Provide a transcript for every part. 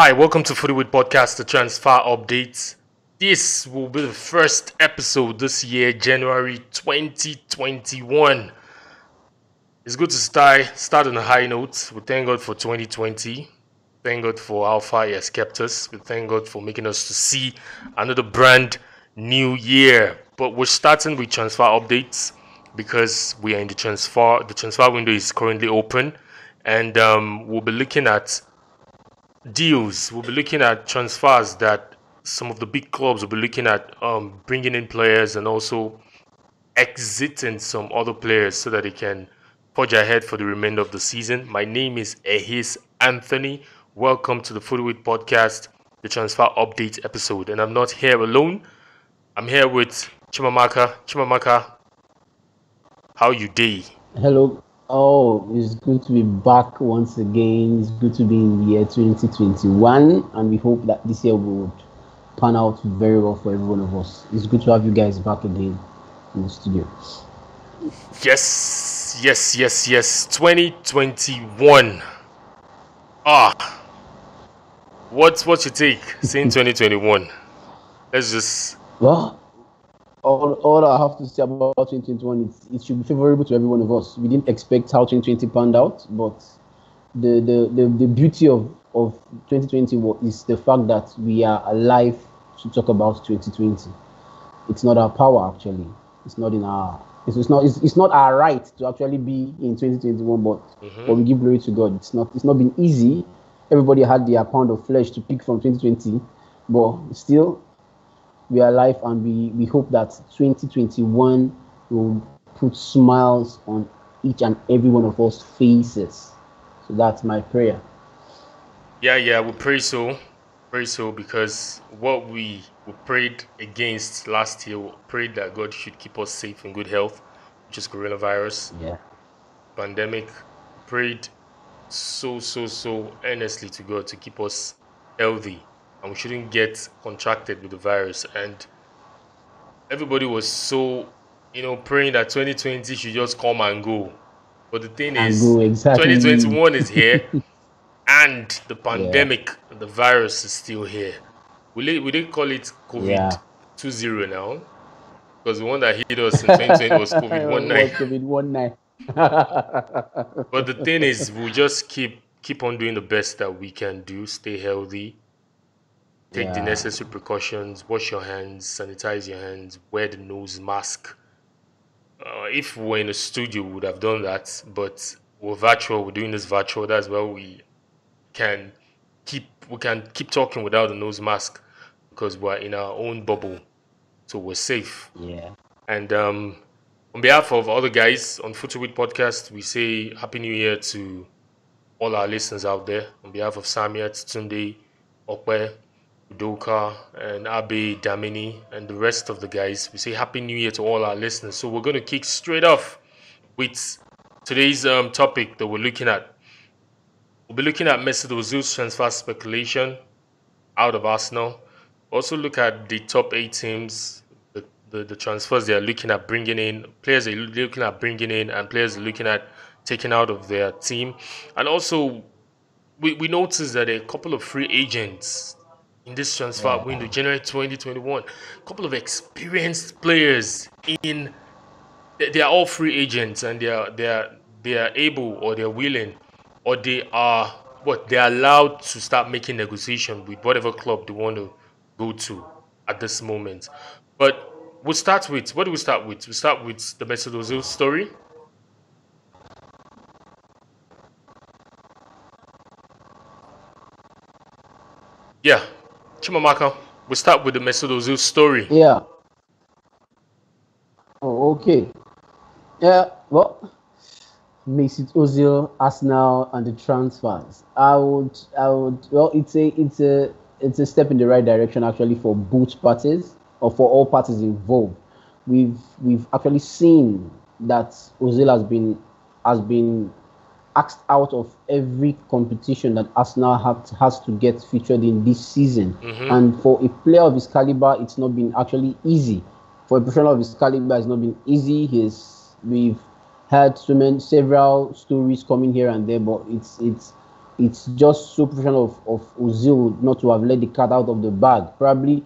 Hi, welcome to Footywood Podcast, the transfer updates. This will be the first episode this year, January 2021. It's good to start start on a high note. We thank God for 2020. Thank God for how far He has kept us. We thank God for making us to see another brand new year. But we're starting with transfer updates because we are in the transfer. The transfer window is currently open, and um, we'll be looking at deals. We'll be looking at transfers that some of the big clubs will be looking at um, bringing in players and also exiting some other players so that they can forge ahead for the remainder of the season. My name is Ehis Anthony. Welcome to the Footweed Podcast, the transfer update episode. And I'm not here alone. I'm here with Chimamaka. Chimamaka, how you day? Hello, Oh, it's good to be back once again. It's good to be in the year 2021, and we hope that this year would pan out very well for every one of us. It's good to have you guys back again in the studio. Yes, yes, yes, yes. 2021. Ah, what's what's your take saying 2021? Let's just. Well, all, all I have to say about 2021 is it should be favorable to every one of us. We didn't expect how 2020 panned out, but the the, the, the beauty of, of 2020 is the fact that we are alive to talk about 2020. It's not our power actually. It's not in our it's, it's not it's, it's not our right to actually be in 2021, but mm-hmm. but we give glory to God. It's not it's not been easy. Everybody had their pound of flesh to pick from 2020, but still we are alive and we, we hope that 2021 will put smiles on each and every one of us faces. So that's my prayer. Yeah, yeah, we pray so. Pray so because what we, we prayed against last year, we prayed that God should keep us safe and good health, which is coronavirus. Yeah. Pandemic. Prayed so, so, so earnestly to God to keep us healthy and we shouldn't get contracted with the virus. And everybody was so, you know, praying that 2020 should just come and go. But the thing and is, exactly. 2021 is here, and the pandemic, yeah. the virus is still here. We we didn't call it COVID yeah. 20 now, because the one that hit us in 2020 was COVID 19. COVID 19. but the thing is, we'll just keep keep on doing the best that we can do, stay healthy, Take yeah. the necessary precautions. Wash your hands. Sanitize your hands. Wear the nose mask. Uh, if we were in a studio, we would have done that. But we're virtual. We're doing this virtual. That's where we can keep we can keep talking without the nose mask because we're in our own bubble, so we're safe. Yeah. And um, on behalf of all the guys on Footweed Podcast, we say Happy New Year to all our listeners out there. On behalf of Samia, Tunde, Okwe, Doka and Abe Damini and the rest of the guys. We say Happy New Year to all our listeners. So we're going to kick straight off with today's um, topic that we're looking at. We'll be looking at Mesut Ozil's transfer speculation out of Arsenal. Also look at the top eight teams, the, the, the transfers they are looking at bringing in, players they're looking at bringing in, and players they're looking at taking out of their team. And also, we, we noticed that a couple of free agents in this transfer yeah. window, January 2021. A couple of experienced players in they are all free agents and they are they are they are able or they're willing or they are what they're allowed to start making negotiation with whatever club they want to go to at this moment. But we'll start with what do we start with? We start with the Mesut story. Yeah, Chimamaka, we start with the Mesut Ozil story. Yeah. Oh, okay. Yeah, well, Mesut Ozil, Arsenal, and the transfers. I would, I would. Well, it's a, it's a, it's a step in the right direction actually for both parties or for all parties involved. We've, we've actually seen that Ozil has been, has been asked out of every competition that Arsenal have, has to get featured in this season. Mm-hmm. And for a player of his caliber, it's not been actually easy. For a professional of his caliber, it's not been easy. He's we've had so many several stories coming here and there, but it's it's it's just so professional of, of Ozil not to have let the cat out of the bag. Probably,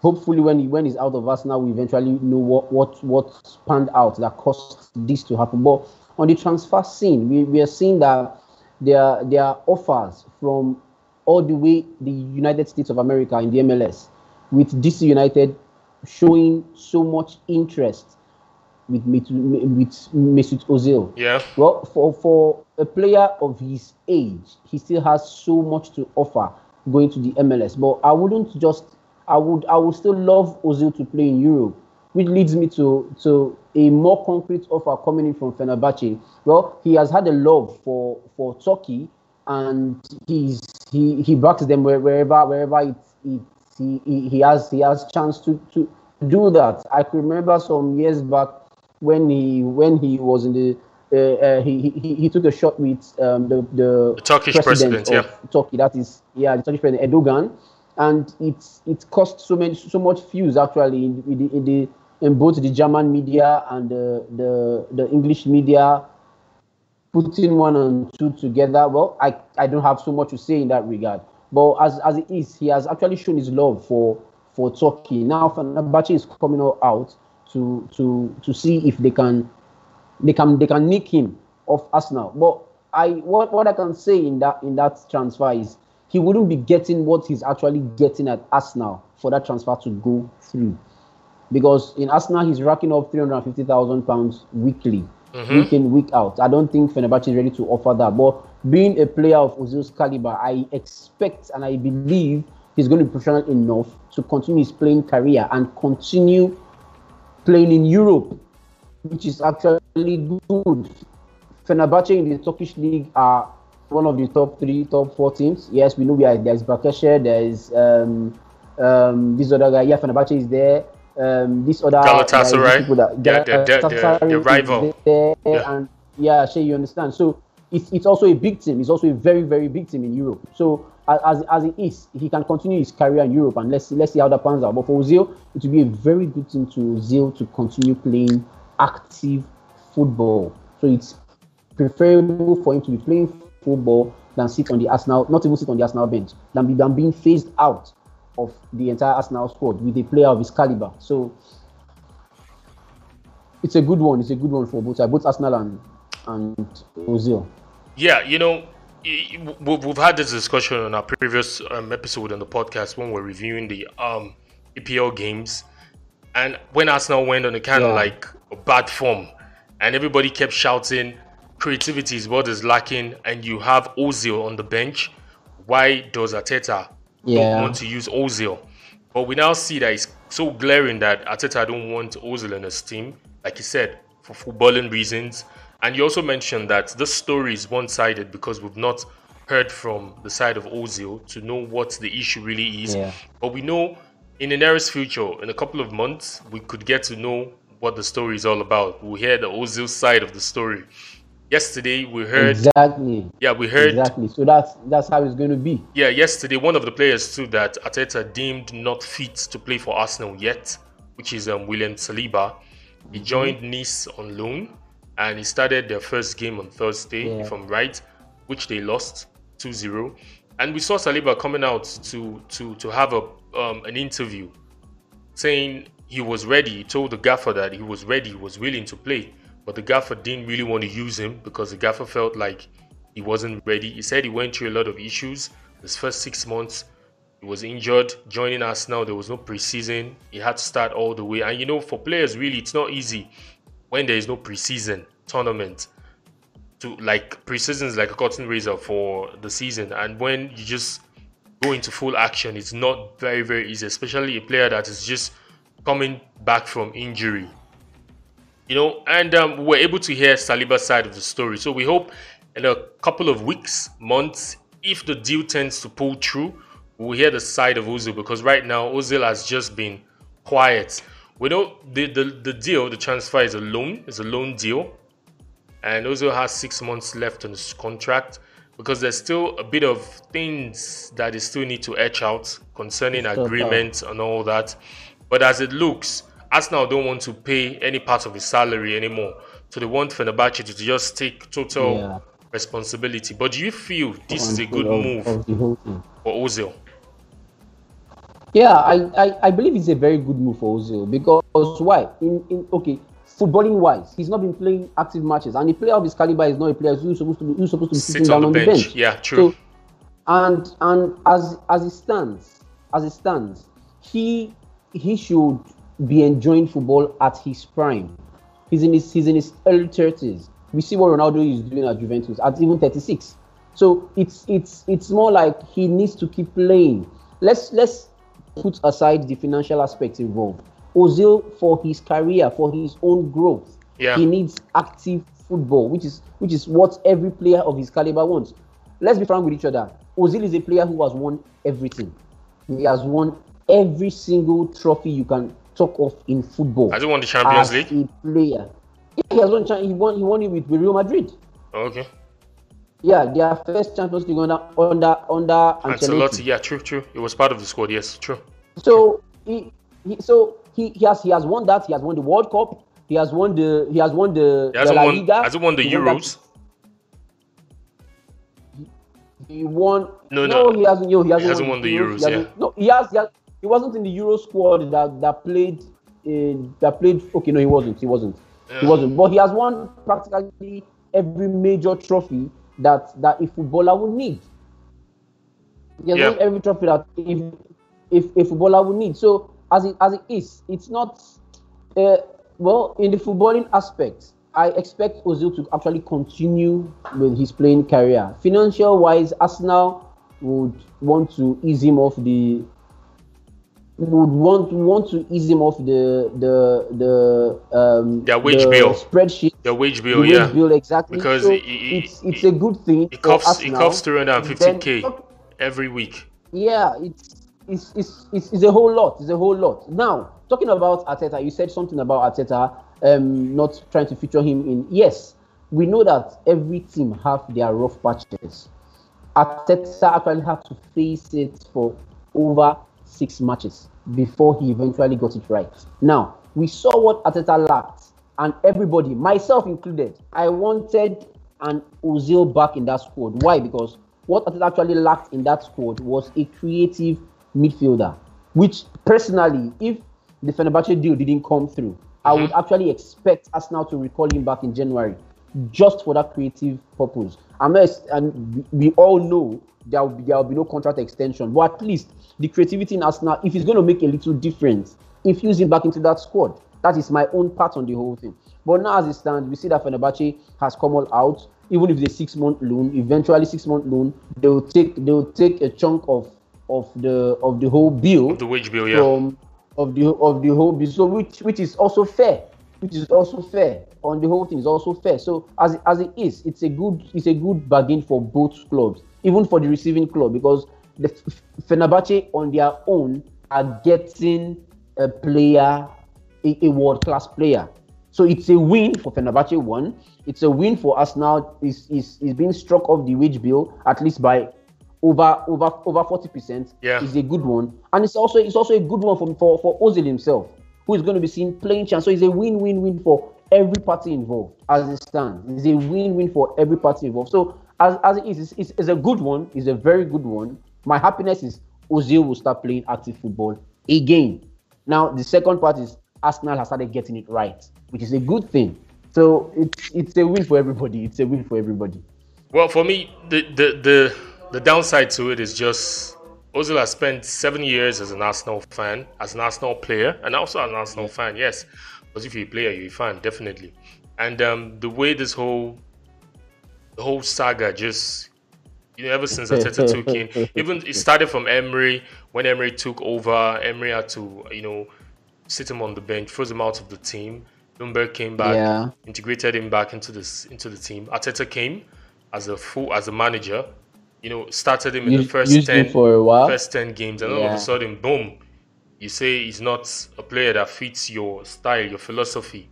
hopefully, when he when he's out of us now, we eventually know what what what panned out that caused this to happen. But on the transfer scene, we, we are seeing that there there are offers from all the way the United States of America in the MLS, with DC United showing so much interest with with Mesut Ozil. Yeah. Well, for for a player of his age, he still has so much to offer going to the MLS. But I wouldn't just I would I would still love Ozil to play in Europe, which leads me to to a more concrete offer coming in from Fenerbahce. Well, he has had a love for for Turkey, and he's he he backs them wherever wherever it's, it's he, he, he has he has chance to to do that. I can remember some years back when he when he was in the uh, uh, he, he he took a shot with um, the, the, the Turkish president, president yeah. Turkey. That is yeah, the Turkish president Erdogan, and it's it cost so many so much fuse actually in, in, the, in the in both the German media and the the, the English media putting one and two together. Well, I, I don't have so much to say in that regard. But as, as it is, he has actually shown his love for for Turkey. Now Fenerbahce is coming out to to to see if they can they can they can nick him off Arsenal. But I what, what I can say in that in that transfer is he wouldn't be getting what he's actually getting at Arsenal for that transfer to go through. Because in Arsenal he's racking up three hundred and fifty thousand pounds weekly, mm-hmm. week in, week out. I don't think Fenerbahce is ready to offer that. But being a player of Ozil's caliber, I expect and I believe he's going to be professional enough to continue his playing career and continue playing in Europe, which is actually good. Fenerbahce in the Turkish league are one of the top three, top four teams. Yes, we know we are, there's Bakashe, there's um, um, this other guy. Yeah, Fenerbahce is there. Um, this other Galatasaray, that, yeah, rival. There, yeah. and yeah, sure you understand. So it's, it's also a big team. It's also a very very big team in Europe. So as as it is, he can continue his career in Europe, and let's see, let's see how that pans out. But for Ozil, it will be a very good thing to Ozil to continue playing active football. So it's preferable for him to be playing football than sit on the Arsenal, not even sit on the Arsenal bench, than, be, than being phased out of the entire Arsenal squad with a player of his caliber. So it's a good one. It's a good one for both both Arsenal and and Ozil. Yeah, you know, we've had this discussion on our previous um, episode on the podcast when we're reviewing the um, EPL games, and when Arsenal went on a kind yeah. of like a bad form, and everybody kept shouting, "Creativity is what is lacking," and you have Ozil on the bench. Why does Arteta yeah. don't want to use Ozil? But we now see that it's so glaring that Arteta don't want Ozil in his team, like he said, for footballing reasons and you also mentioned that this story is one sided because we've not heard from the side of Ozil to know what the issue really is. Yeah. But we know in the nearest future, in a couple of months, we could get to know what the story is all about. We'll hear the Ozil side of the story. Yesterday we heard exactly. Yeah, we heard exactly. So that's that's how it's going to be. Yeah, yesterday one of the players too that Arteta deemed not fit to play for Arsenal yet, which is um, William Saliba. He mm-hmm. joined Nice on loan and he started their first game on Thursday, yeah. if I'm right, which they lost 2-0. And we saw Saliba coming out to to to have a um, an interview, saying he was ready. He told the gaffer that he was ready, he was willing to play, but the gaffer didn't really want to use him because the gaffer felt like he wasn't ready. He said he went through a lot of issues. His first six months, he was injured. Joining us now, there was no preseason. He had to start all the way. And you know, for players, really, it's not easy when there is no preseason tournament to like preseason is like a cotton razor for the season and when you just go into full action it's not very very easy especially a player that is just coming back from injury you know and um, we're able to hear Saliba's side of the story so we hope in a couple of weeks months if the deal tends to pull through we'll hear the side of Ozil because right now Ozil has just been quiet we know the, the, the deal, the transfer is a loan, it's a loan deal. And Ozil has six months left on his contract because there's still a bit of things that they still need to etch out concerning agreements and all that. But as it looks, Arsenal don't want to pay any part of his salary anymore. So they want Fenerbahce to just take total Yeah. responsibility. But do you feel this is a good move of the whole thing. for Ozil? Yeah, I, I, I believe it's a very good move for Ozil because why? In, in okay, footballing wise, he's not been playing active matches, and a player of his caliber is not a player who's supposed to be who's supposed to be Sit sitting on down the on the bench. bench. Yeah, true. So, and and as as it stands, as it stands, he he should be enjoying football at his prime. He's in his he's in his early thirties. We see what Ronaldo is doing at Juventus at even thirty six. So it's it's it's more like he needs to keep playing. Let's let's put aside the financial aspects involved. Ozil for his career, for his own growth, Yeah. he needs active football, which is which is what every player of his caliber wants. Let's be frank with each other. Ozil is a player who has won everything. He has won every single trophy you can talk of in football. Has he want the Champions as League? a player. Yeah, he has won. He won. He won it with Real Madrid. Okay. Yeah, their first Champions League under under under Ancelotti, Ancelotti. yeah, true, true. It was part of the squad, yes, true. So he, he so he, he has he has won that. He has won the World Cup. He has won the he has won the, He hasn't La won, Liga. has he won the He won that- Euros? He won. No, no. he hasn't. Yo, he hasn't, He hasn't won the Euros, He hasn't- No, he has, he has. He wasn't in the Euro squad that that played. In, that played. Okay, no, he wasn't. He wasn't. He wasn't. But he has won practically every major trophy that that a footballer would need. He has Yeah. won every trophy that if if a footballer would need. So as it as it is, it's not. Uh, well, in the footballing aspect, I expect Ozil to actually continue with his playing career. Financial wise, Arsenal would want to ease him off the would want want to ease him off the the the um Their wage the bill. spreadsheet The wage the bill, wage yeah. bill exactly Because so it- it- it's it's a good thing It costs it costs 350k Then- every week. yeah, it's it's, it's it's it's a whole lot. It's a whole lot. Now, talking about Arteta, you said something about Arteta um not trying to feature him in. Yes, we know that every team have their rough patches. Arteta actually had to face it for over six matches before he eventually got it right. Now, we saw what Arteta lacked, and everybody, myself included, I wanted an Ozil back in that squad. Why? Because what Arteta actually lacked in that squad was a creative midfielder, which personally, if the Fenerbahce deal didn't come through, I mm-hmm. would actually expect Arsenal to recall him back in January just for that creative purpose. Unless, and we all know there will be, there will be no contract extension, but at least the creativity in Arsenal, if it's going to make a little difference, infuse him back into that squad. That is my own part on the whole thing. But now, as it stands, we see that Fenerbahce has come all out. Even if it's a six-month loan, eventually six-month loan, they will take they will take a chunk of of the of the whole bill The wage bill, yeah. from of the of the whole business, so which which is also fair, which is also fair on the whole thing is also fair. So as as it is, it's a good it's a good bargain for both clubs, even for the receiving club because the F- Fenerbahce on their own are getting a player, a, a world class player. So it's a win for Fenerbahce one. It's a win for Arsenal. Is is is being struck off the wage bill at least by over over over forty percent. Yeah. is a good one, and it's also it's also a good one for for for Ozil himself, who is going to be seen playing chance. So it's a win win win for every party involved as it stands. It's a win win for every party involved. So as as it is, it's, it's, a good one. It's a very good one. My happiness is Ozil will start playing active football again. Now the second part is Arsenal has started getting it right, which is a good thing. So it's it's a win for everybody. It's a win for everybody. Well, for me, the, the the the downside to it is just Ozil has spent seven years as an Arsenal fan, as an Arsenal player, and also an Arsenal fan. Yes, because if you're a player, you're a fan, definitely. And um, the way this whole the whole saga just you know ever since Arteta took in, even it started from Emery when Emery took over. Emery had to you know sit him on the bench, froze him out of the team. Ljungberg came back, Yeah. integrated him back into this into the team. Arteta came as a full as a manager, you know, started him in the first ten for a while. first ten games, and all of a sudden, boom, you say he's not a player that fits your style, your philosophy.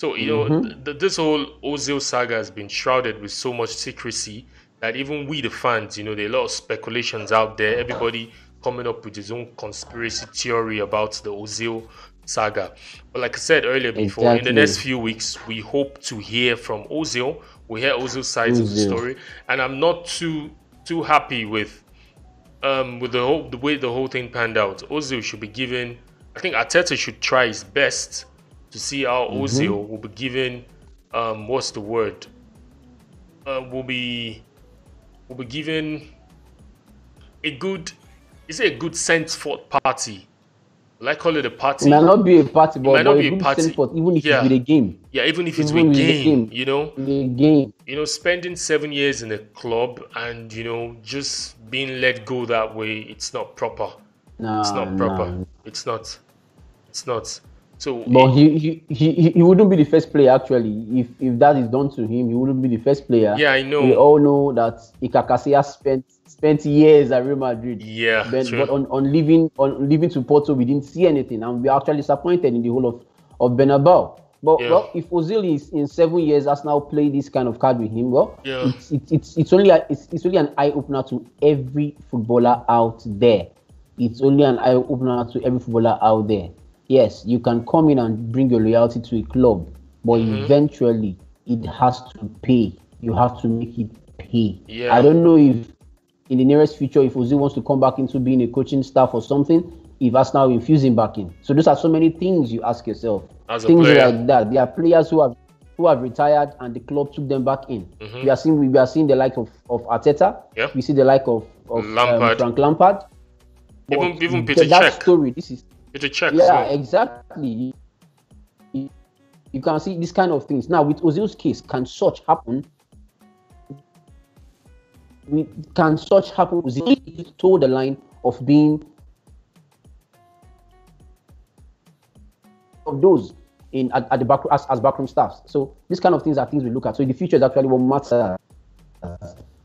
So you know, Mm-hmm. th- th- this whole Ozil saga has been shrouded with so much secrecy that even we, the fans, you know, there are a lot of speculations out there. Everybody coming up with his own conspiracy theory about the Ozil saga. But like I said earlier before, exactly. in the next few weeks, we hope to hear from Ozil. We hear Ozil's side Ozil. of the story, and I'm not too too happy with um with the whole the way the whole thing panned out. Ozil should be given. I think Arteta should try his best to see how mm-hmm. Ozil will be given. Um, what's the word? Uh, will be will be given a good is it a good sense for party like call it a party. It might not be a party, but it might not be a party. For, even if yeah. it's with a game. Yeah, even if it's even with game, game, you know. The game. You know, spending seven years in a club and you know just being let go that way, it's not proper. No, it's not proper. No. It's not. It's not. So, but he, he, he, he wouldn't be the first player actually. If if that is done to him, he wouldn't be the first player. Yeah, I know. We all know that Iker Casillas spent spent years at Real Madrid. Yeah, but, but on, on leaving on leaving to Porto, we didn't see anything, and we are actually disappointed in the whole of of Bernabeu. But yeah. well, if Ozil is in seven years has now played this kind of card with him, well, yeah. it's, it's, it's, it's only a, it's, it's only an eye opener to every footballer out there. It's only an eye opener to every footballer out there yes, you can come in and bring your loyalty to a club, but mm-hmm. eventually it has to pay. You have to make it pay. Yeah. I don't know if in the nearest future, if Ozil wants to come back into being a coaching staff or something, if Arsenal infuse him back in. So those are so many things you ask yourself. As things like that. There are players who have who have retired and the club took them back in. Mm-hmm. We are seeing we are seeing the like of, of Arteta. Yeah. We see the like of, of Lampard. Um, Frank Lampard. Even even Peter that Cech. story. This is it's a check. Yeah, so. exactly. You can see this kind of things. Now, with Ozil's case, can such happen? We, can such happen? Ozil told the line of being of those in at, at the back as, as backroom staffs. So these kind of things are things we look at. So the future is actually what matters.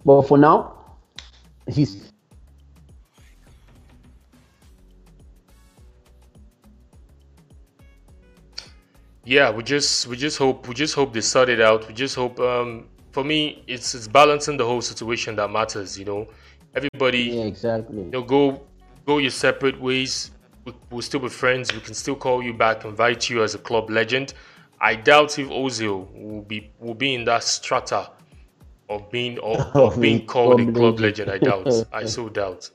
But for now, he's yeah, we just we just hope we just hope they sort it out. We just hope. Um, for me, it's it's balancing the whole situation that matters. You know, everybody. Yeah, exactly. You know, go go your separate ways. We, we'll still be friends. We can still call you back, invite you as a club legend. I doubt if Ozil will be will be in that strata of being or, of being called a club legend. I doubt. I so doubt.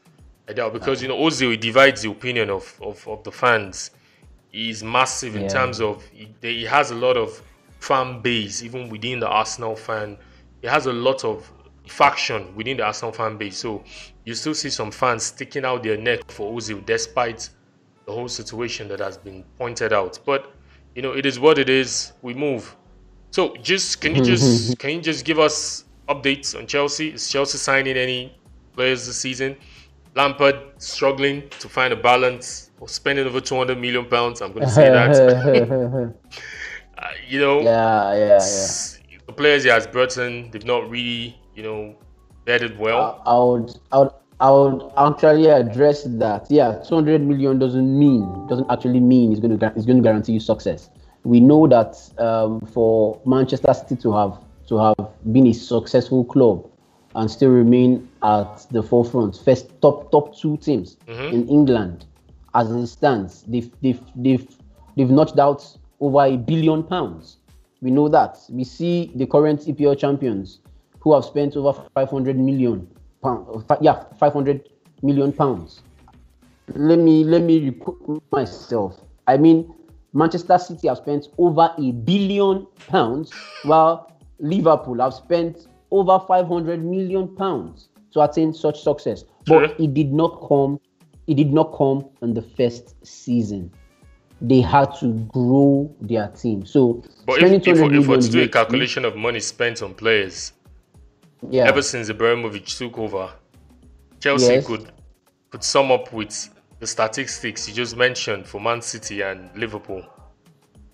I doubt because you know Ozil divides the opinion of, of, of the fans is massive in yeah. terms of he, he, has a lot of fan base even within the Arsenal fan. He has a lot of faction within the Arsenal fan base. So you still see some fans sticking out their neck for Ozil despite the whole situation that has been pointed out. But you know, it is what it is. We move. So just can you just can you just give us updates on Chelsea? Is Chelsea signing any players this season? Lampard struggling to find a balance spending over 200 million pounds. I'm going to say that. uh, you know, yeah, yeah, yeah. The players he has brought in, they've not really, you know, bedded well. I, I would, I would, I would actually address that. Yeah, 200 million doesn't mean doesn't actually mean it's going to it's going to guarantee you success. We know that um, for Manchester City to have to have been a successful club and still remain at the forefront, first top top two teams mm-hmm. in England as it stands, they've, they've, they've, they've notched out over a billion pounds. We know that. We see the current EPL champions who have spent over 500 million pounds. Yeah, 500 million pounds. Let me let me repeat myself. I mean, Manchester City have spent over a billion pounds, while Liverpool have spent over 500 million pounds to attain such success. But it did not come it did not come in the first season. They had to grow their team. So, but if, if, if we're to do a calculation of money spent on players, yeah. ever since Abramovich took over, Chelsea yes. could could sum up with the statistics you just mentioned for Man City and Liverpool.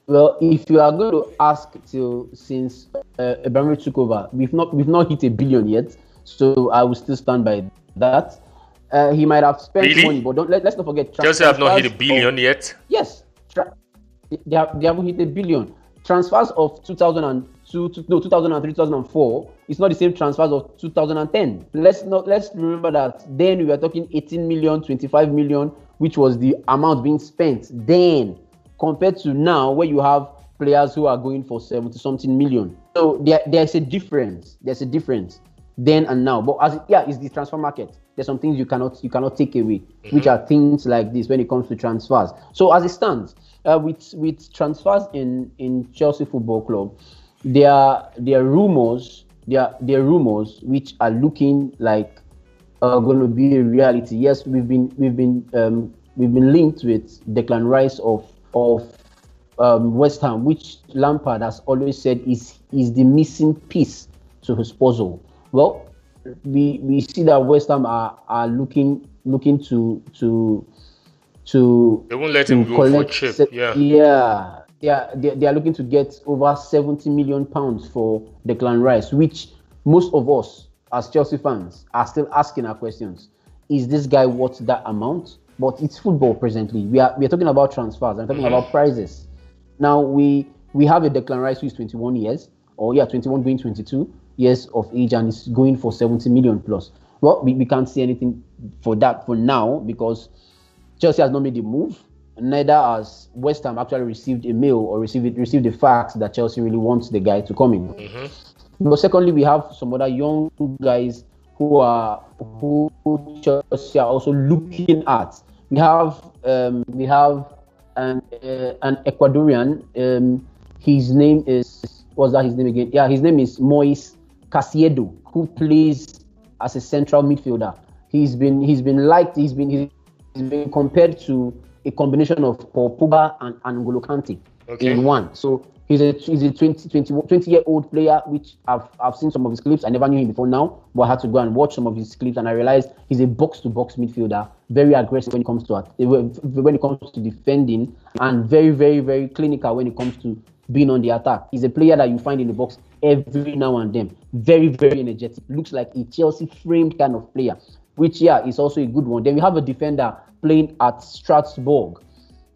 Well, if you are going to ask till since uh, Abramovich took over, we've not we've not hit a billion yet, so I will still stand by that. Uh, he might have spent really? money, but don't let, us not forget. Chelsea have not hit a billion of, yet. Yes, tra- they, have, they haven't hit a billion. Transfers of 2002, to, no 2003, 2004 It's not the same transfers of 2010. Let's not let's remember that then we were talking 18 million, 25 million, which was the amount being spent then. compared to now where you have players who are going for 70 something million. So there, there's a difference. There's a difference then and now. But as yeah, it's the transfer market. There's some things you cannot you cannot take away, mm-hmm. which are things like this when it comes to transfers. So as it stands, uh, with with transfers in in Chelsea Football Club, there are there are rumors there are, there are rumors which are looking like are going to be a reality. Yes, we've been we've been um, we've been linked with Declan Rice of of um, West Ham, which Lampard has always said is is the missing piece to his puzzle. Well, we we see that West Ham are, are looking looking to to to they won't let him go for cheap. Se- yeah, yeah, they are, they, they are looking to get over 70 million pounds for Declan Rice, which most of us as Chelsea fans are still asking our questions. Is this guy worth that amount? But it's football presently. We are we are talking about transfers. I'm talking mm-hmm. about prices. Now we we have a Declan Rice who is 21 years, or yeah, 21 going 22 years of age, and is going for 70 million plus. Well, we, we can't see anything for that for now because Chelsea has not made the move. Neither has West Ham actually received a mail or received received the fact that Chelsea really wants the guy to come in. Mm-hmm. But secondly, we have some other young guys who are who Chelsea are also looking at. We have um, we have an uh, an Ecuadorian. Um, his name is what's that? His name again? Yeah, his name is Moise Caicedo, who plays as a central midfielder. He's been he's been liked. He's been he's been compared to a combination of Paul Pogba and, and N'Golo Kante okay. in one. So he's a he's a 20, 20, 20 year old player, which I've I've seen some of his clips. I never knew him before now, but I had to go and watch some of his clips, and I realized he's a box to box midfielder, very aggressive when it comes to when it comes to defending, and very very very clinical when it comes to being on the attack. He's a player that you find in the box every now and then. Very very energetic. Looks like a Chelsea framed kind of player, which yeah is also a good one. Then we have a defender playing at Strasbourg.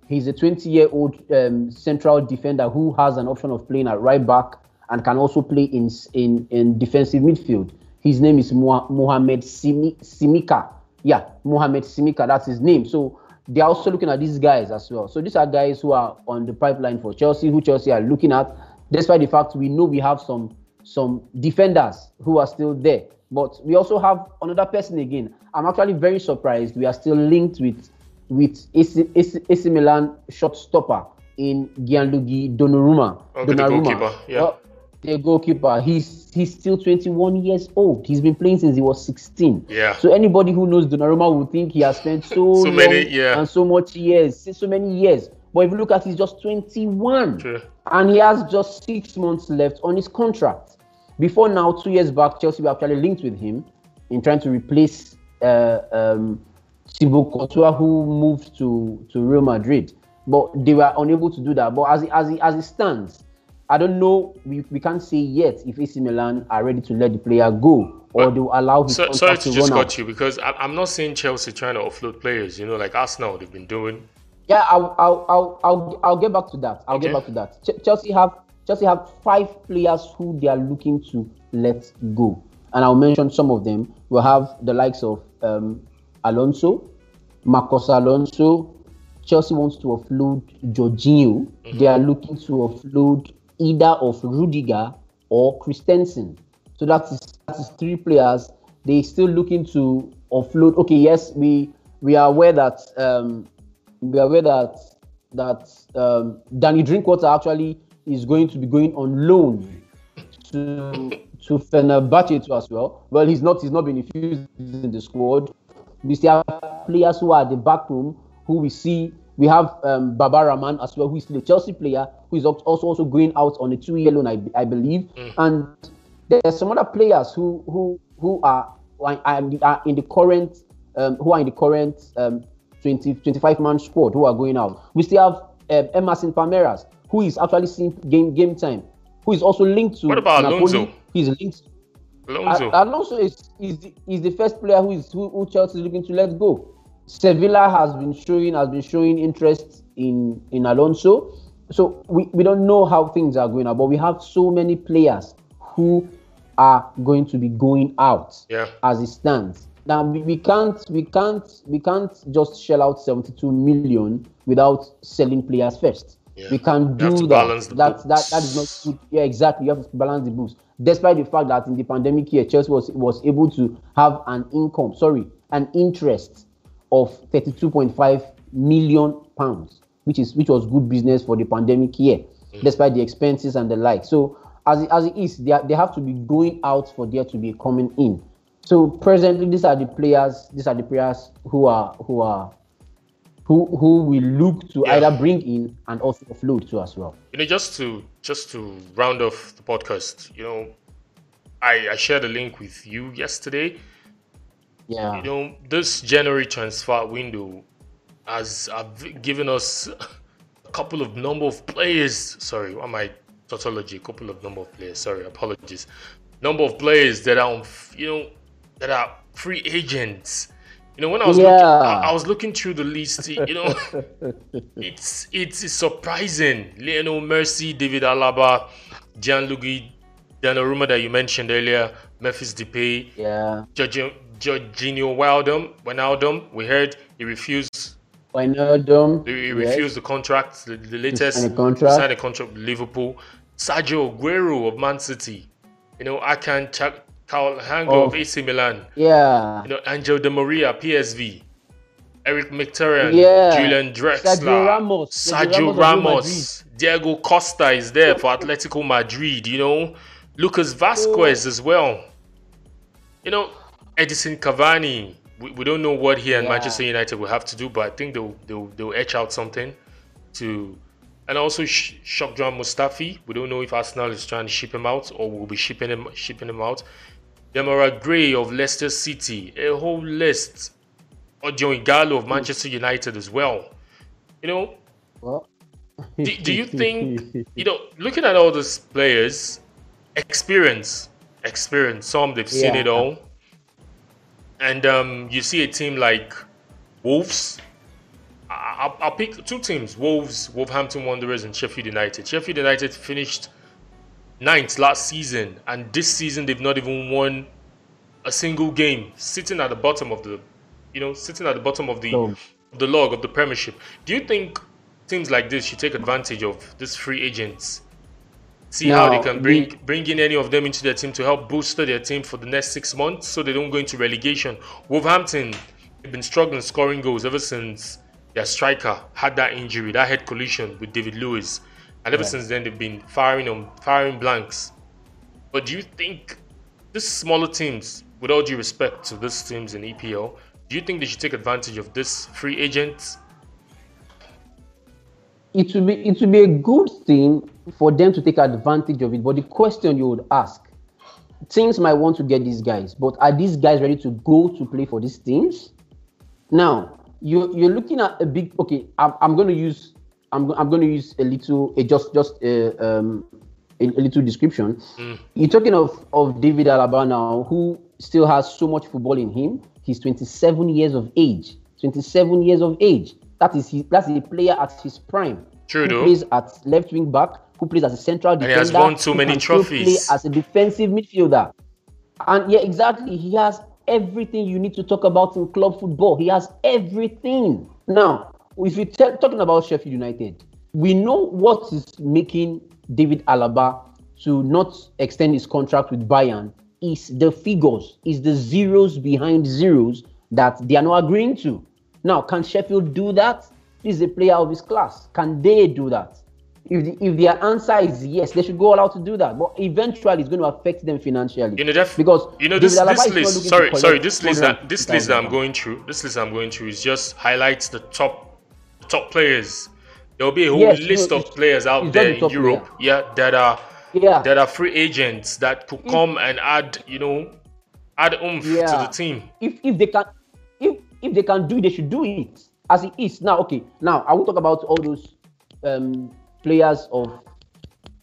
He's a 20 year old um, central defender who has an option of playing at right back and can also play in in, in defensive midfield. His name is Mohamed Simika. Yeah, Mohamed Simika, that's his name. So they're also looking at these guys as well. So these are guys who are on the pipeline for Chelsea, who Chelsea are looking at, despite the fact we know we have some some defenders who are still there. But we also have another person again. I'm actually very surprised we are still linked with with AC, AC, AC Milan shortstopper in Gianluigi Donnarumma. Oh, okay, Donnarumma. The goalkeeper, yeah. Well, the goalkeeper. He's he's still 21 years old. He's been playing since he was 16. Yeah. So anybody who knows Donnarumma would think he has spent so, so many, yeah. and so much years, so many years. But if you look at, he's just 21, True. and he has just six months left on his contract. Before now, two years back, Chelsea were actually linked with him in trying to replace uh, um, Thibaut Courtois, who moved to, to Real Madrid. But they were unable to do that. But as it, as it, as it stands, I don't know. We, we can't say yet if AC Milan are ready to let the player go or they will allow his so, contract sorry to, to just cut you because I, am not seeing Chelsea trying to offload players. You know, like Arsenal, they've been doing. Yeah, I'll I'll I'll I'll, I'll get back to that. I'll okay. get back to that. Ch- Chelsea have Chelsea have five players who they are looking to let go. And I'll mention some of them. We'll have the likes of um, Alonso, Marcos Alonso. Chelsea wants to offload Jorginho. Mm-hmm. They are looking to offload either of Rudiger or Christensen. So that is that is three players. They still looking to offload. Okay, yes, we we are aware that um, are aware that that um, Danny Drinkwater actually is going to be going on loan to to Fenerbahce as well. Well, he's not he's not been infused in the squad. We still have players who are at the back room who we see. We have um, Baba Rahman as well, who is still a Chelsea player, who is also also going out on a two-year loan, I, I believe. Mm. And there's some other players who who who are, are in the current um, who are in the current um, 20 25 man squad who are going out. We still have um, Emerson Palmieri, who is actually seeing game game time, who is also linked to. What about Napoli. Alonso? He's linked. Alonso. Alonso is is the, is the first player who is who, who Chelsea is looking to let go. Sevilla has been showing has been showing interest in in Alonso. So we, we don't know how things are going on, but we have so many players who are going to be going out yeah. as it stands. Now we, we can't we can't we can't just shell out 72 million without selling players first. Yeah. We can You have to do balance that. the That, that that is not good. Yeah, exactly. You have to balance the books. Despite the fact that in the pandemic year, Chelsea was was able to have an income, sorry, an interest of 32.5 million pounds, which is which was good business for the pandemic year, mm. despite the expenses and the like. So as it, as it is, they, are, they have to be going out for there to be coming in. So presently, these are the players. These are the players who are who are who who we look to Yeah. either bring in and also offload to as well. You know, just to just to round off the podcast, you know, I I shared a link with you yesterday. Yeah. You know, this January transfer window has given us a couple of number of players. Sorry, what am I tautology? A couple of number of players. Sorry, apologies. Number of players that are you know, that are free agents. You know, when I was looking, I, I was looking through the list. You know, it's it's surprising. Lionel Messi, David Alaba, Gianluigi Donnarumma that you mentioned earlier, Memphis Depay, Yeah. Jorginho, Georginio Wijnaldum, Wijnaldum, we heard he refused Wijnaldum. he yes. refused the contract, the, the latest sign a contract. signed a contract with Liverpool. Sergio Aguero of Man City, you know, Akan Ch- Hango Oh. of AC Milan, Yeah. you know, Angel Di Maria, PSV, Eric Mkhitaryan, Yeah. Julian Draxler, Sergio Ramos. Sergio Sergio Ramos Ramos, Diego Costa is there for Atletico Madrid, you know, Lucas Vasquez as well. You know, Edinson Cavani. We, we don't know what he and Yeah. Manchester United will have to do, but I think they'll they'll, they'll etch out something to. And also Sh- Shokjan Mustafi. We don't know if Arsenal is trying to ship him out or will be shipping him shipping him out. Demarai Gray of Leicester City. A whole list. Ojo Ighalo of Manchester United as well. You know, Well, do, do you think you know looking at all these players experience experience some they've seen Yeah. it all and um, you see a team like wolves I- I'll, I'll pick two teams wolves wolverhampton wanderers and sheffield united sheffield united finished ninth last season and this season they've not even won a single game sitting at the bottom of the you know sitting at the bottom of the Log. of the log of the premiership. Do you think teams like this should take advantage of these free agents? See how they can bring bring in any of them into their team to help booster their team for the next six months so they don't go into relegation. Wolverhampton have been struggling scoring goals ever since their striker had that injury that head collision with David Luiz and ever Yeah. since then they've been firing on firing blanks but do you think these smaller teams, with all due respect to these teams in EPL, do you think they should take advantage of this free agent? it would be it would be a good thing for them to take advantage of it. But the question you would ask, teams might want to get these guys, but are these guys ready to go to play for these teams? Now you you're looking at a big. Okay, I'm, I'm going to use I'm I'm going to use a little a just just a, um a, a little description. You're talking of of David Alaba now, who still has so much football in him. He's 27 years of age. 27 years of age. That is his, that's a player at his prime. True who though. plays at left wing back, who plays as a central defender. he defender, has won so many trophies. Play as a defensive midfielder. And yeah, exactly. He has everything you need to talk about in club football. He has everything. Now, if you're te- talking about Sheffield United, we know what is making David Alaba to not extend his contract with Bayern is the figures, is the zeros behind zeros that they are not agreeing to. Now, can Sheffield do that? This is a player of his class. Can they do that? If, the, if their answer is yes, they should go all out to do that. But eventually, it's going to affect them financially. You know, because you know this, this list. Sorry, sorry. This list that this list that I'm going through. This list I'm going through is just highlights the top top players. There will be a whole Yes, list of players out there in Europe, yeah, that are Yeah. that are free agents that could come and add, you know, add oomph to the team. if if they can if if they can do it, they should do it as it is now. Okay, now I will talk about all those um players of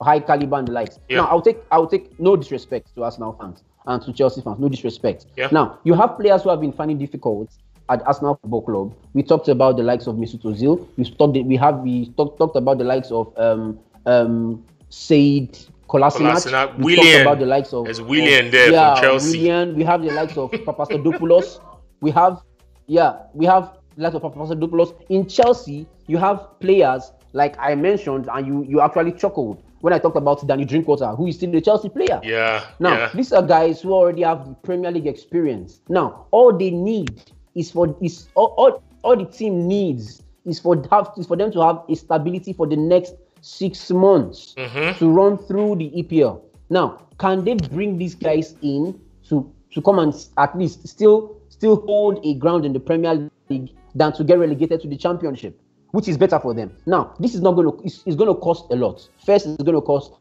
high caliber and the likes. Yeah. Now I'll take I'll take no disrespect to Arsenal fans and to Chelsea fans, no disrespect. Yeah. Now you have players who have been finding difficult at Arsenal Football Club. We talked about the likes of Mesut Ozil. We talked we have we talk, talked about the likes of um um Sead Kolasinac. Kolasinac, We Willian. talked about the likes of There's Willian of- there from yeah, Chelsea. Willian. We have the likes of Papastathopoulos. we have yeah, we have the likes of Papastathopoulos. In Chelsea, you have players like I mentioned, and you you actually chuckled when I talked about Danny Drinkwater, who is still a Chelsea player. Yeah. Now, yeah. these are guys who already have the Premier League experience. Now, all they need is for is all, all, all the team needs is for have is for them to have a stability for the next six months Mhm. to run through the EPL. Now, can they bring these guys in to to come and at least still still hold a ground in the Premier League than to get relegated to the Championship, which is better for them. Now, this is not going to it's, it's going to cost a lot. First, it's going to cost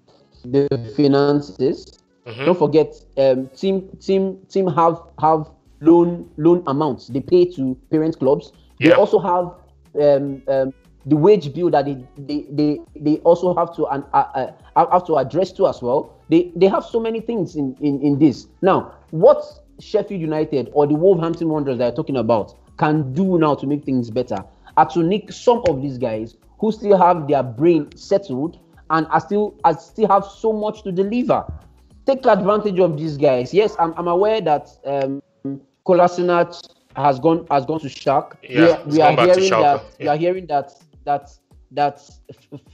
the finances. Mhm. Don't forget, um, team team team have have loan loan amounts they pay to parent clubs. They Yeah. also have um, um, the wage bill that they they, they, they also have to and uh, uh, have to address to as well. They they have so many things in, in in this. Now, what Sheffield United or the Wolverhampton Wanderers that are talking about can do now to make things better are to nick some of these guys who still have their brain settled and are still are still have so much to deliver. Take advantage of these guys. Yes, I'm, I'm aware that um, Kolasinac has gone has gone to Schalke. Yeah, we are, we are hearing that we are hearing that that that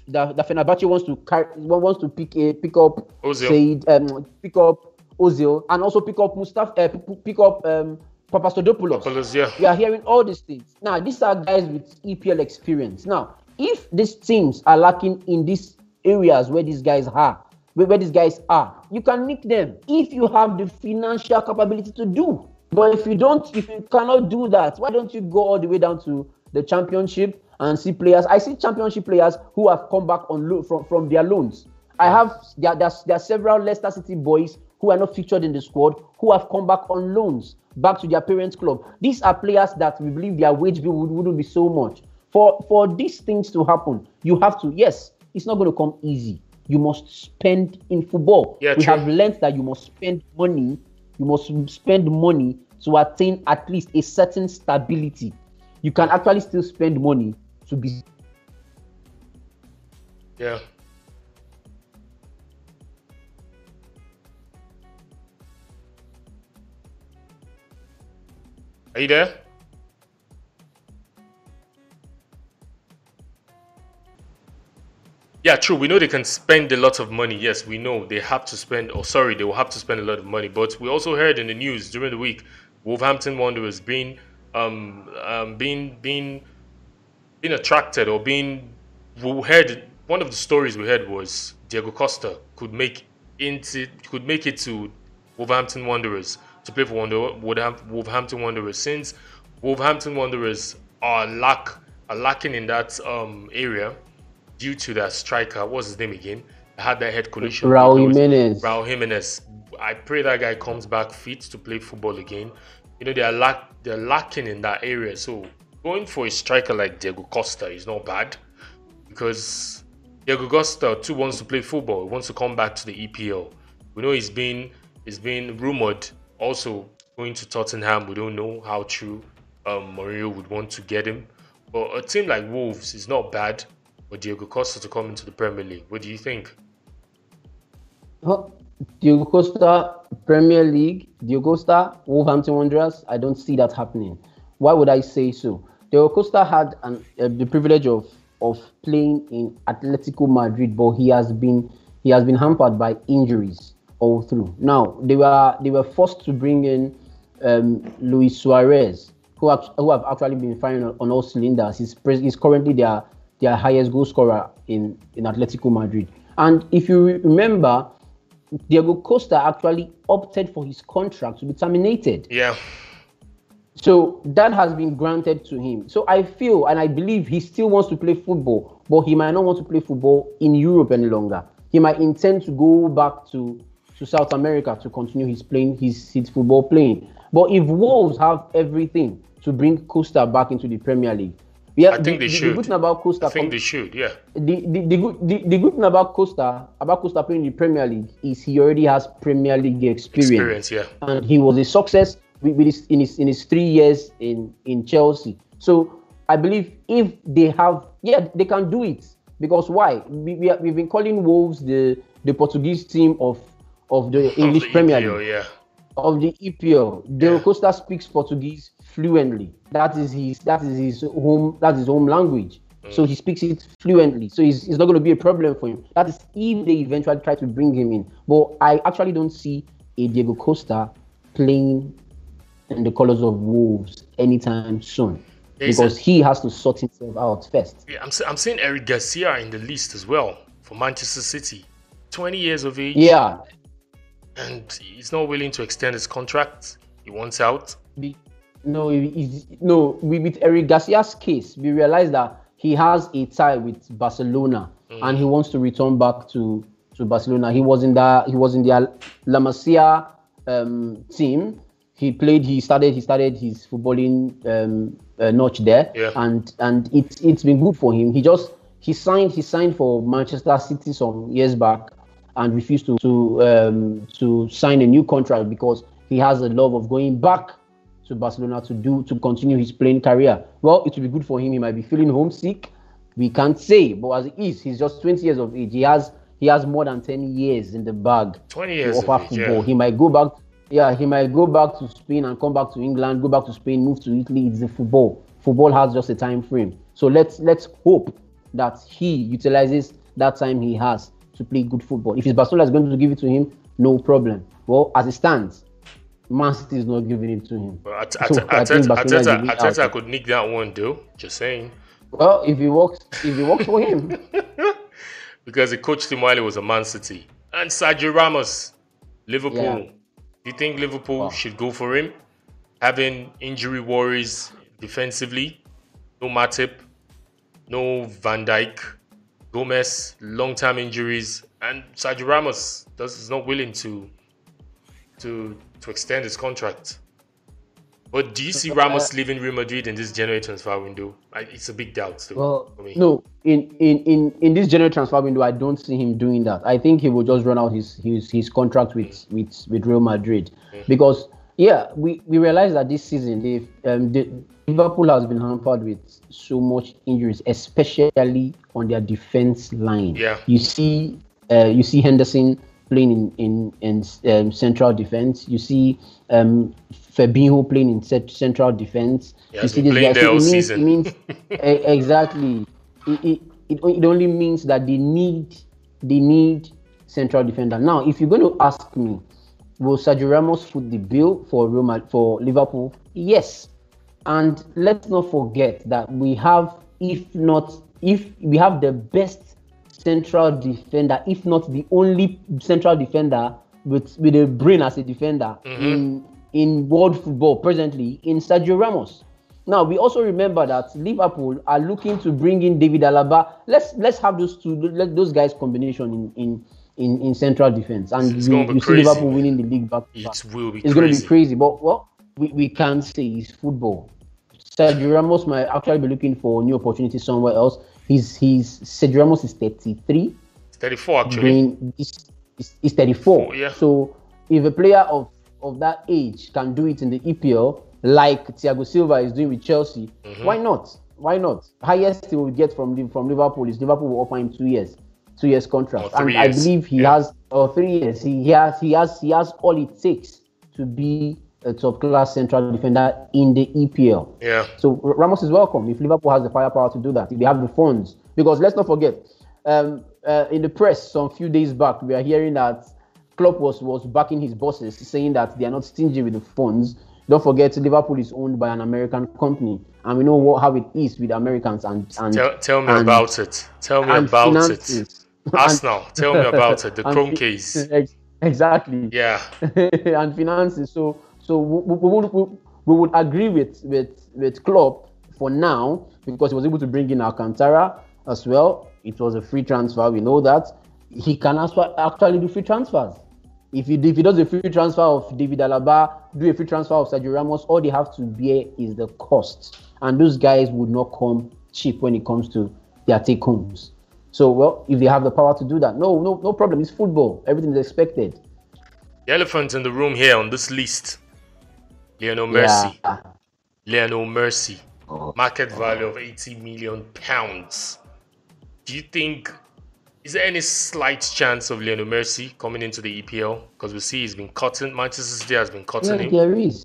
that, that Fenerbahce wants to carry, wants to pick a pick up Ozil. Said, um, pick up Ozil and also pick up Mustafa uh, pick- up um, Papastathopoulos. Yeah. We are hearing all these things. Now, these are guys with EPL experience. Now, if these teams are lacking in these areas where these guys are, where, where these guys are, you can nick them if you have the financial capability to do. But if you don't, if you cannot do that, why don't you go all the way down to the championship and see players? I see championship players who have come back on loan from, from their loans. I have there, there's, there are several Leicester City boys who are not featured in the squad who have come back on loans back to their parents' club. These are players that we believe their wage bill would, wouldn't be so much. For for these things to happen, you have to yes, it's not going to come easy. You must spend in football. Yeah, we true. have learned that you must spend money. You must spend money to attain at least a certain stability. You can actually still spend money to be Yeah. Are you there? Yeah, true. We know they can spend a lot of money. Yes, we know they have to spend, or sorry, they will have to spend a lot of money. But we also heard in the news during the week, Wolverhampton Wanderers being, um, um, being, being, being attracted or being, we heard one of the stories we heard was Diego Costa could make into, could make it to Wolverhampton Wanderers to play for Wander, Wolverhampton Wanderers since Wolverhampton Wanderers are lack are lacking in that um area due to that striker. What's his name again? I had that head collision. Raul Jimenez. Raul Jimenez. I pray that guy comes back fit to play football again. You know they are lack they're lacking in that area. So going for a striker like Diego Costa is not bad because Diego Costa too wants to play football. He wants to come back to the EPL. We know he's been he's been rumored also going to Tottenham. We don't know how true um, Mourinho would want to get him. But a team like Wolves is not bad for Diego Costa to come into the Premier League. What do you think? Huh? Diego Costa, Premier League, Diego Costa, Wolverhampton Wanderers. I don't see that happening. Why would I say so? Diego Costa had an, uh, the privilege of of playing in Atletico Madrid, but he has been he has been hampered by injuries all through. Now they were they were forced to bring in um, Luis Suarez, who act, who have actually been firing on, on all cylinders. He's, he's currently their their highest goal scorer in in Atletico Madrid. And if you remember, Diego Costa actually opted for his contract to be terminated. Yeah, So that has been granted to him. So I feel and I believe he still wants to play football, but he might not want to play football in Europe any longer. He might intend to go back to, to South America to continue his playing his, his football playing. But if Wolves have everything to bring Costa back into the Premier League, yeah, I think the, they the- should. The good thing about Costa I think they should. Yeah, the, the, the, good, the, the good thing about Costa about Costa playing in the Premier League is he already has Premier League experience. Experience, Yeah, and he was a success with, with his, in his in his three years in in Chelsea. So I believe if they have, yeah, they can do it because why? We, we have, we've been calling Wolves the the Portuguese team of of the Of English the Premier EPL, League yeah. of the EPL. Diego Yeah. Costa speaks Portuguese fluently. That is his that is his home that is his home language. So he speaks it fluently. So it's, it's not going to be a problem for him. That is if they eventually try to bring him in. But I actually don't see a Diego Costa playing in the colors of Wolves anytime soon. There's because a- he has to sort himself out first. Yeah, I'm, I'm seeing Eric Garcia in the list as well for Manchester City. 20 years of age. Yeah. And he's not willing to extend his contract. He wants out. Be- no, no. With Eric Garcia's case, we realize that he has a tie with Barcelona, and he wants to return back to, to Barcelona. He was in the he was in the La Masia um, team. He played. He started. He started his footballing um, uh, notch there, Yeah. and and it's it's been good for him. He just he signed he signed for Manchester City some years back, and refused to to um, to sign a new contract because he has a love of going back to Barcelona to do to continue his playing career. Well, it will be good for him. He might be feeling homesick. We can't say, but as it is, he's just 20 years of age. He has he has more than 10 years in the bag 20 years of football. yeah. He might go back. Yeah, he might go back to Spain and come back to England. Go back to Spain, move to Italy. It's the football. Football has just a time frame. So let's let's hope that he utilizes that time he has to play good football. If his Barcelona is going to give it to him, no problem. Well, as it stands, Man City is not giving it to him. But At- So At- I think Arteta, Barcelona is Arteta, giving it Arteta out. could nick that one, though. Just saying. Well, if he works, if he works for him, Because he coached him while he was a Man City. And Sergio Ramos, Liverpool. Yeah. Do you think Liverpool Wow. should go for him? Having injury worries defensively. No Matip. No Van Dijk. Gomez, long time injuries. And Sergio Ramos does, is not willing to, to, to extend his contract. But do you see Ramos leaving Real Madrid in this January transfer window? It's a big doubt still well, for me. no, in, in in in this January transfer window, I don't see him doing that. I think he will just run out his his, his contract with, with with Real Madrid because yeah, we we realize that this season um the, Liverpool has been hampered with so much injuries, especially on their defense line. Yeah. you see, uh, you see Henderson playing in in, in um, central defense. You see um, Fabinho playing in cent- central defense. You see playing guy. all it means, season. It means exactly. It, it, it, it only means that they need they need central defender. Now, if you're going to ask me, will Sergio Ramos foot the bill for Real for Liverpool? Yes. And let's not forget that we have, if not, if we have the best central defender, if not the only central defender with with a brain as a defender mm-hmm. in in world football presently in Sergio Ramos. Now we also remember that Liverpool are looking to bring in David Alaba. Let's let's have those two let those guys combination in in in, in central defense, and It's you, gonna be you see Liverpool winning the league back. It will be It's going to be crazy, but well, we, we can't say it's football. Sergio Ramos might actually be looking for new opportunities somewhere else. He's he's Sergio Ramos is 33 It's 34 actually. doing is is 34. Four, yeah. So if a player of of that age can do it in the EPL like Thiago Silva is doing with Chelsea, Mm-hmm. why not? Why not? Highest he will get from from Liverpool is Liverpool will offer him two years, two years contract, and years, I believe he yeah. has or three years. He, he has he has he has all it takes to be a top class central defender in the EPL. Yeah. So Ramos is welcome if Liverpool has the firepower to do that. If they have the funds, because let's not forget, um, uh, in the press some few days back, we are hearing that Klopp was was backing his bosses, saying that they are not stingy with the funds. Don't forget, Liverpool is owned by an American company, and we know what, how it is with Americans and and Tell, tell me and- about it. Tell me about it. finances. Arsenal, tell me about it. The case. Exactly. Yeah. and finances. So so we, we, would, we, we would agree with with with Klopp for now because he was able to bring in Alcantara as well. It was a free transfer. We know that he can actually do free transfers. If he if he does a free transfer of David Alaba, do a free transfer of Sergio Ramos, all they have to bear is the cost, and those guys would not come cheap when it comes to their take homes. So well, if they have the power to do that, no no no problem. It's football. Everything is expected. The elephant in the room here on this list. Lionel Messi. Yeah. Lionel Messi. Oh. Market value of 80 million pounds. Do you think Is there any slight chance of Lionel Messi coming into the EPL? Because we see he's been cutting. Manchester City has been cutting Yeah, him. there is.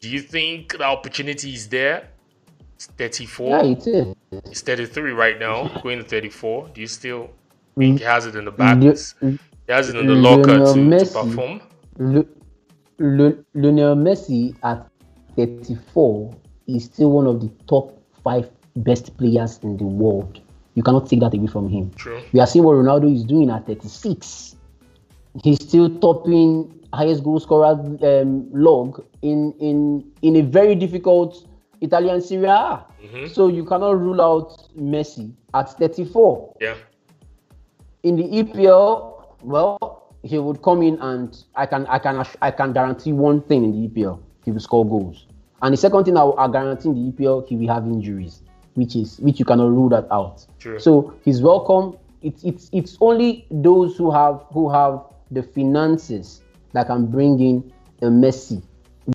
Do you think the opportunity is there? It's 34. Yeah, it is. He's 33 right now, going to 34. Do you still Mm. think he has it in the back? He has it in the locker Lionel to, to perform? Lionel Messi at 34 is still one of the top five best players in the world. You cannot take that away from him. True. We are seeing what Ronaldo is doing at 36. He's still topping highest goal scorer um, log in, in in a very difficult Italian Serie A. Mhm. So you cannot rule out Messi at 34 Yeah. in the EPL, well, he would come in and I can I can I can guarantee one thing in the EPL: he will score goals. And the second thing I, I guarantee in the EPL, he will have injuries, which is which you cannot rule that out. True. So he's welcome. It's it's it's only those who have who have the finances that can bring in a Messi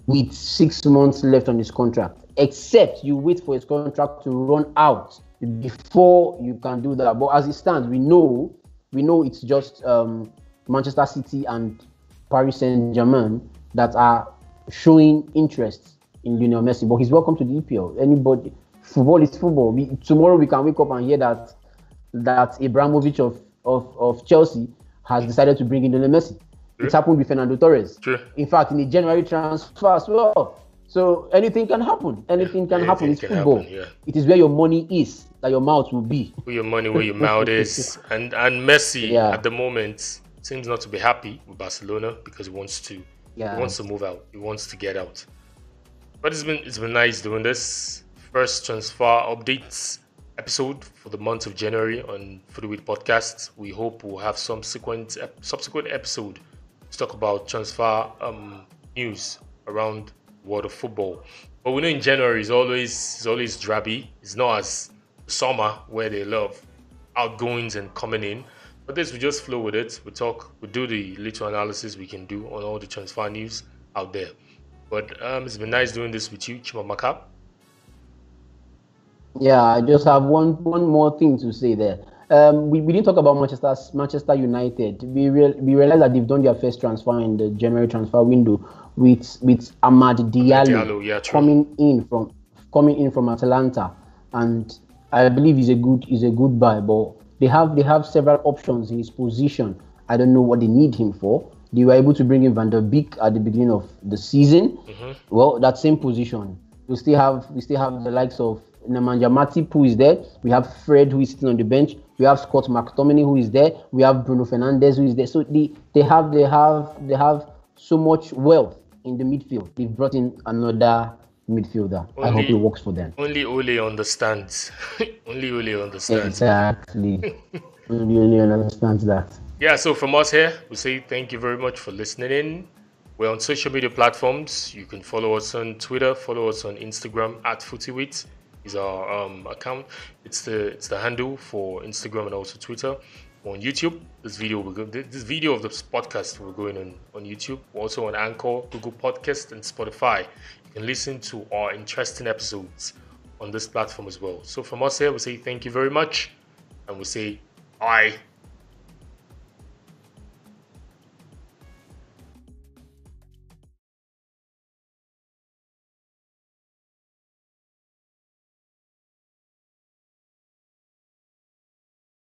with six months left on his contract. Except you wait for his contract to run out before you can do that. But as it stands, we know we know it's just um, Manchester City and Paris Saint Germain that are showing interest in Lionel Messi. But he's welcome to the EPL. Anybody, football is football. We, tomorrow we can wake up and hear that that Abramovich of, of, of Chelsea has decided to bring in Lionel Messi. It happened with Fernando Torres. True. In fact, in the January transfer as well. So anything can happen. Anything can happen. It's can football. happen, yeah. It is where your money is that your mouth will be. Where your money, where your mouth is. And and Messi Yeah. at the moment seems not to be happy with Barcelona because he wants to Yeah. he wants to move out. He wants to get out. But it's been it's been nice doing this first transfer updates episode for the month of January on the podcast. We hope we'll have some subsequent subsequent episode to talk about transfer um, news around world of football. But we know in January is always is always drabby. It's not as summer where they love outgoings and coming in. This we just flow with it. We talk, we do the little analysis we can do on all the transfer news out there. But um, it's been nice doing this with you, Chimamaka. Yeah, I just have one one more thing to say there. Um, we, we didn't talk about Manchester Manchester United. We real, we realized that they've done their first transfer in the January transfer window with with Amad Diallo, Diallo, yeah, coming in from coming in from Atalanta, and I believe he's a good he's a good buy. But they have they have several options in his position. I don't know what they need him for. They were able to bring in Van der Beek at the beginning of the season. Mm-hmm. Well, that same position. We still have we still have the likes of Nemanja Matic who is there. We have Fred who is sitting on the bench. We have Scott McTominay who is there. We have Bruno Fernandes who is there. So they, they have they have they have so much wealth in the midfield. They've brought in another midfielder. I hope Only- it works for them. Only Ole understands. Only Ole understands. Exactly. Only only understands that. Yeah, so from us here, we say thank you very much for listening in. We're on social media platforms. You can follow us on Twitter, follow us on Instagram at FootyWit is our um, account. It's the it's the handle for Instagram and also Twitter. On YouTube, this video will go, this video of this podcast will go in on, on YouTube. We're also on Anchor, Google Podcast, and Spotify. Can listen to our interesting episodes on this platform as well. So from us here, we say thank you very much, and we say bye.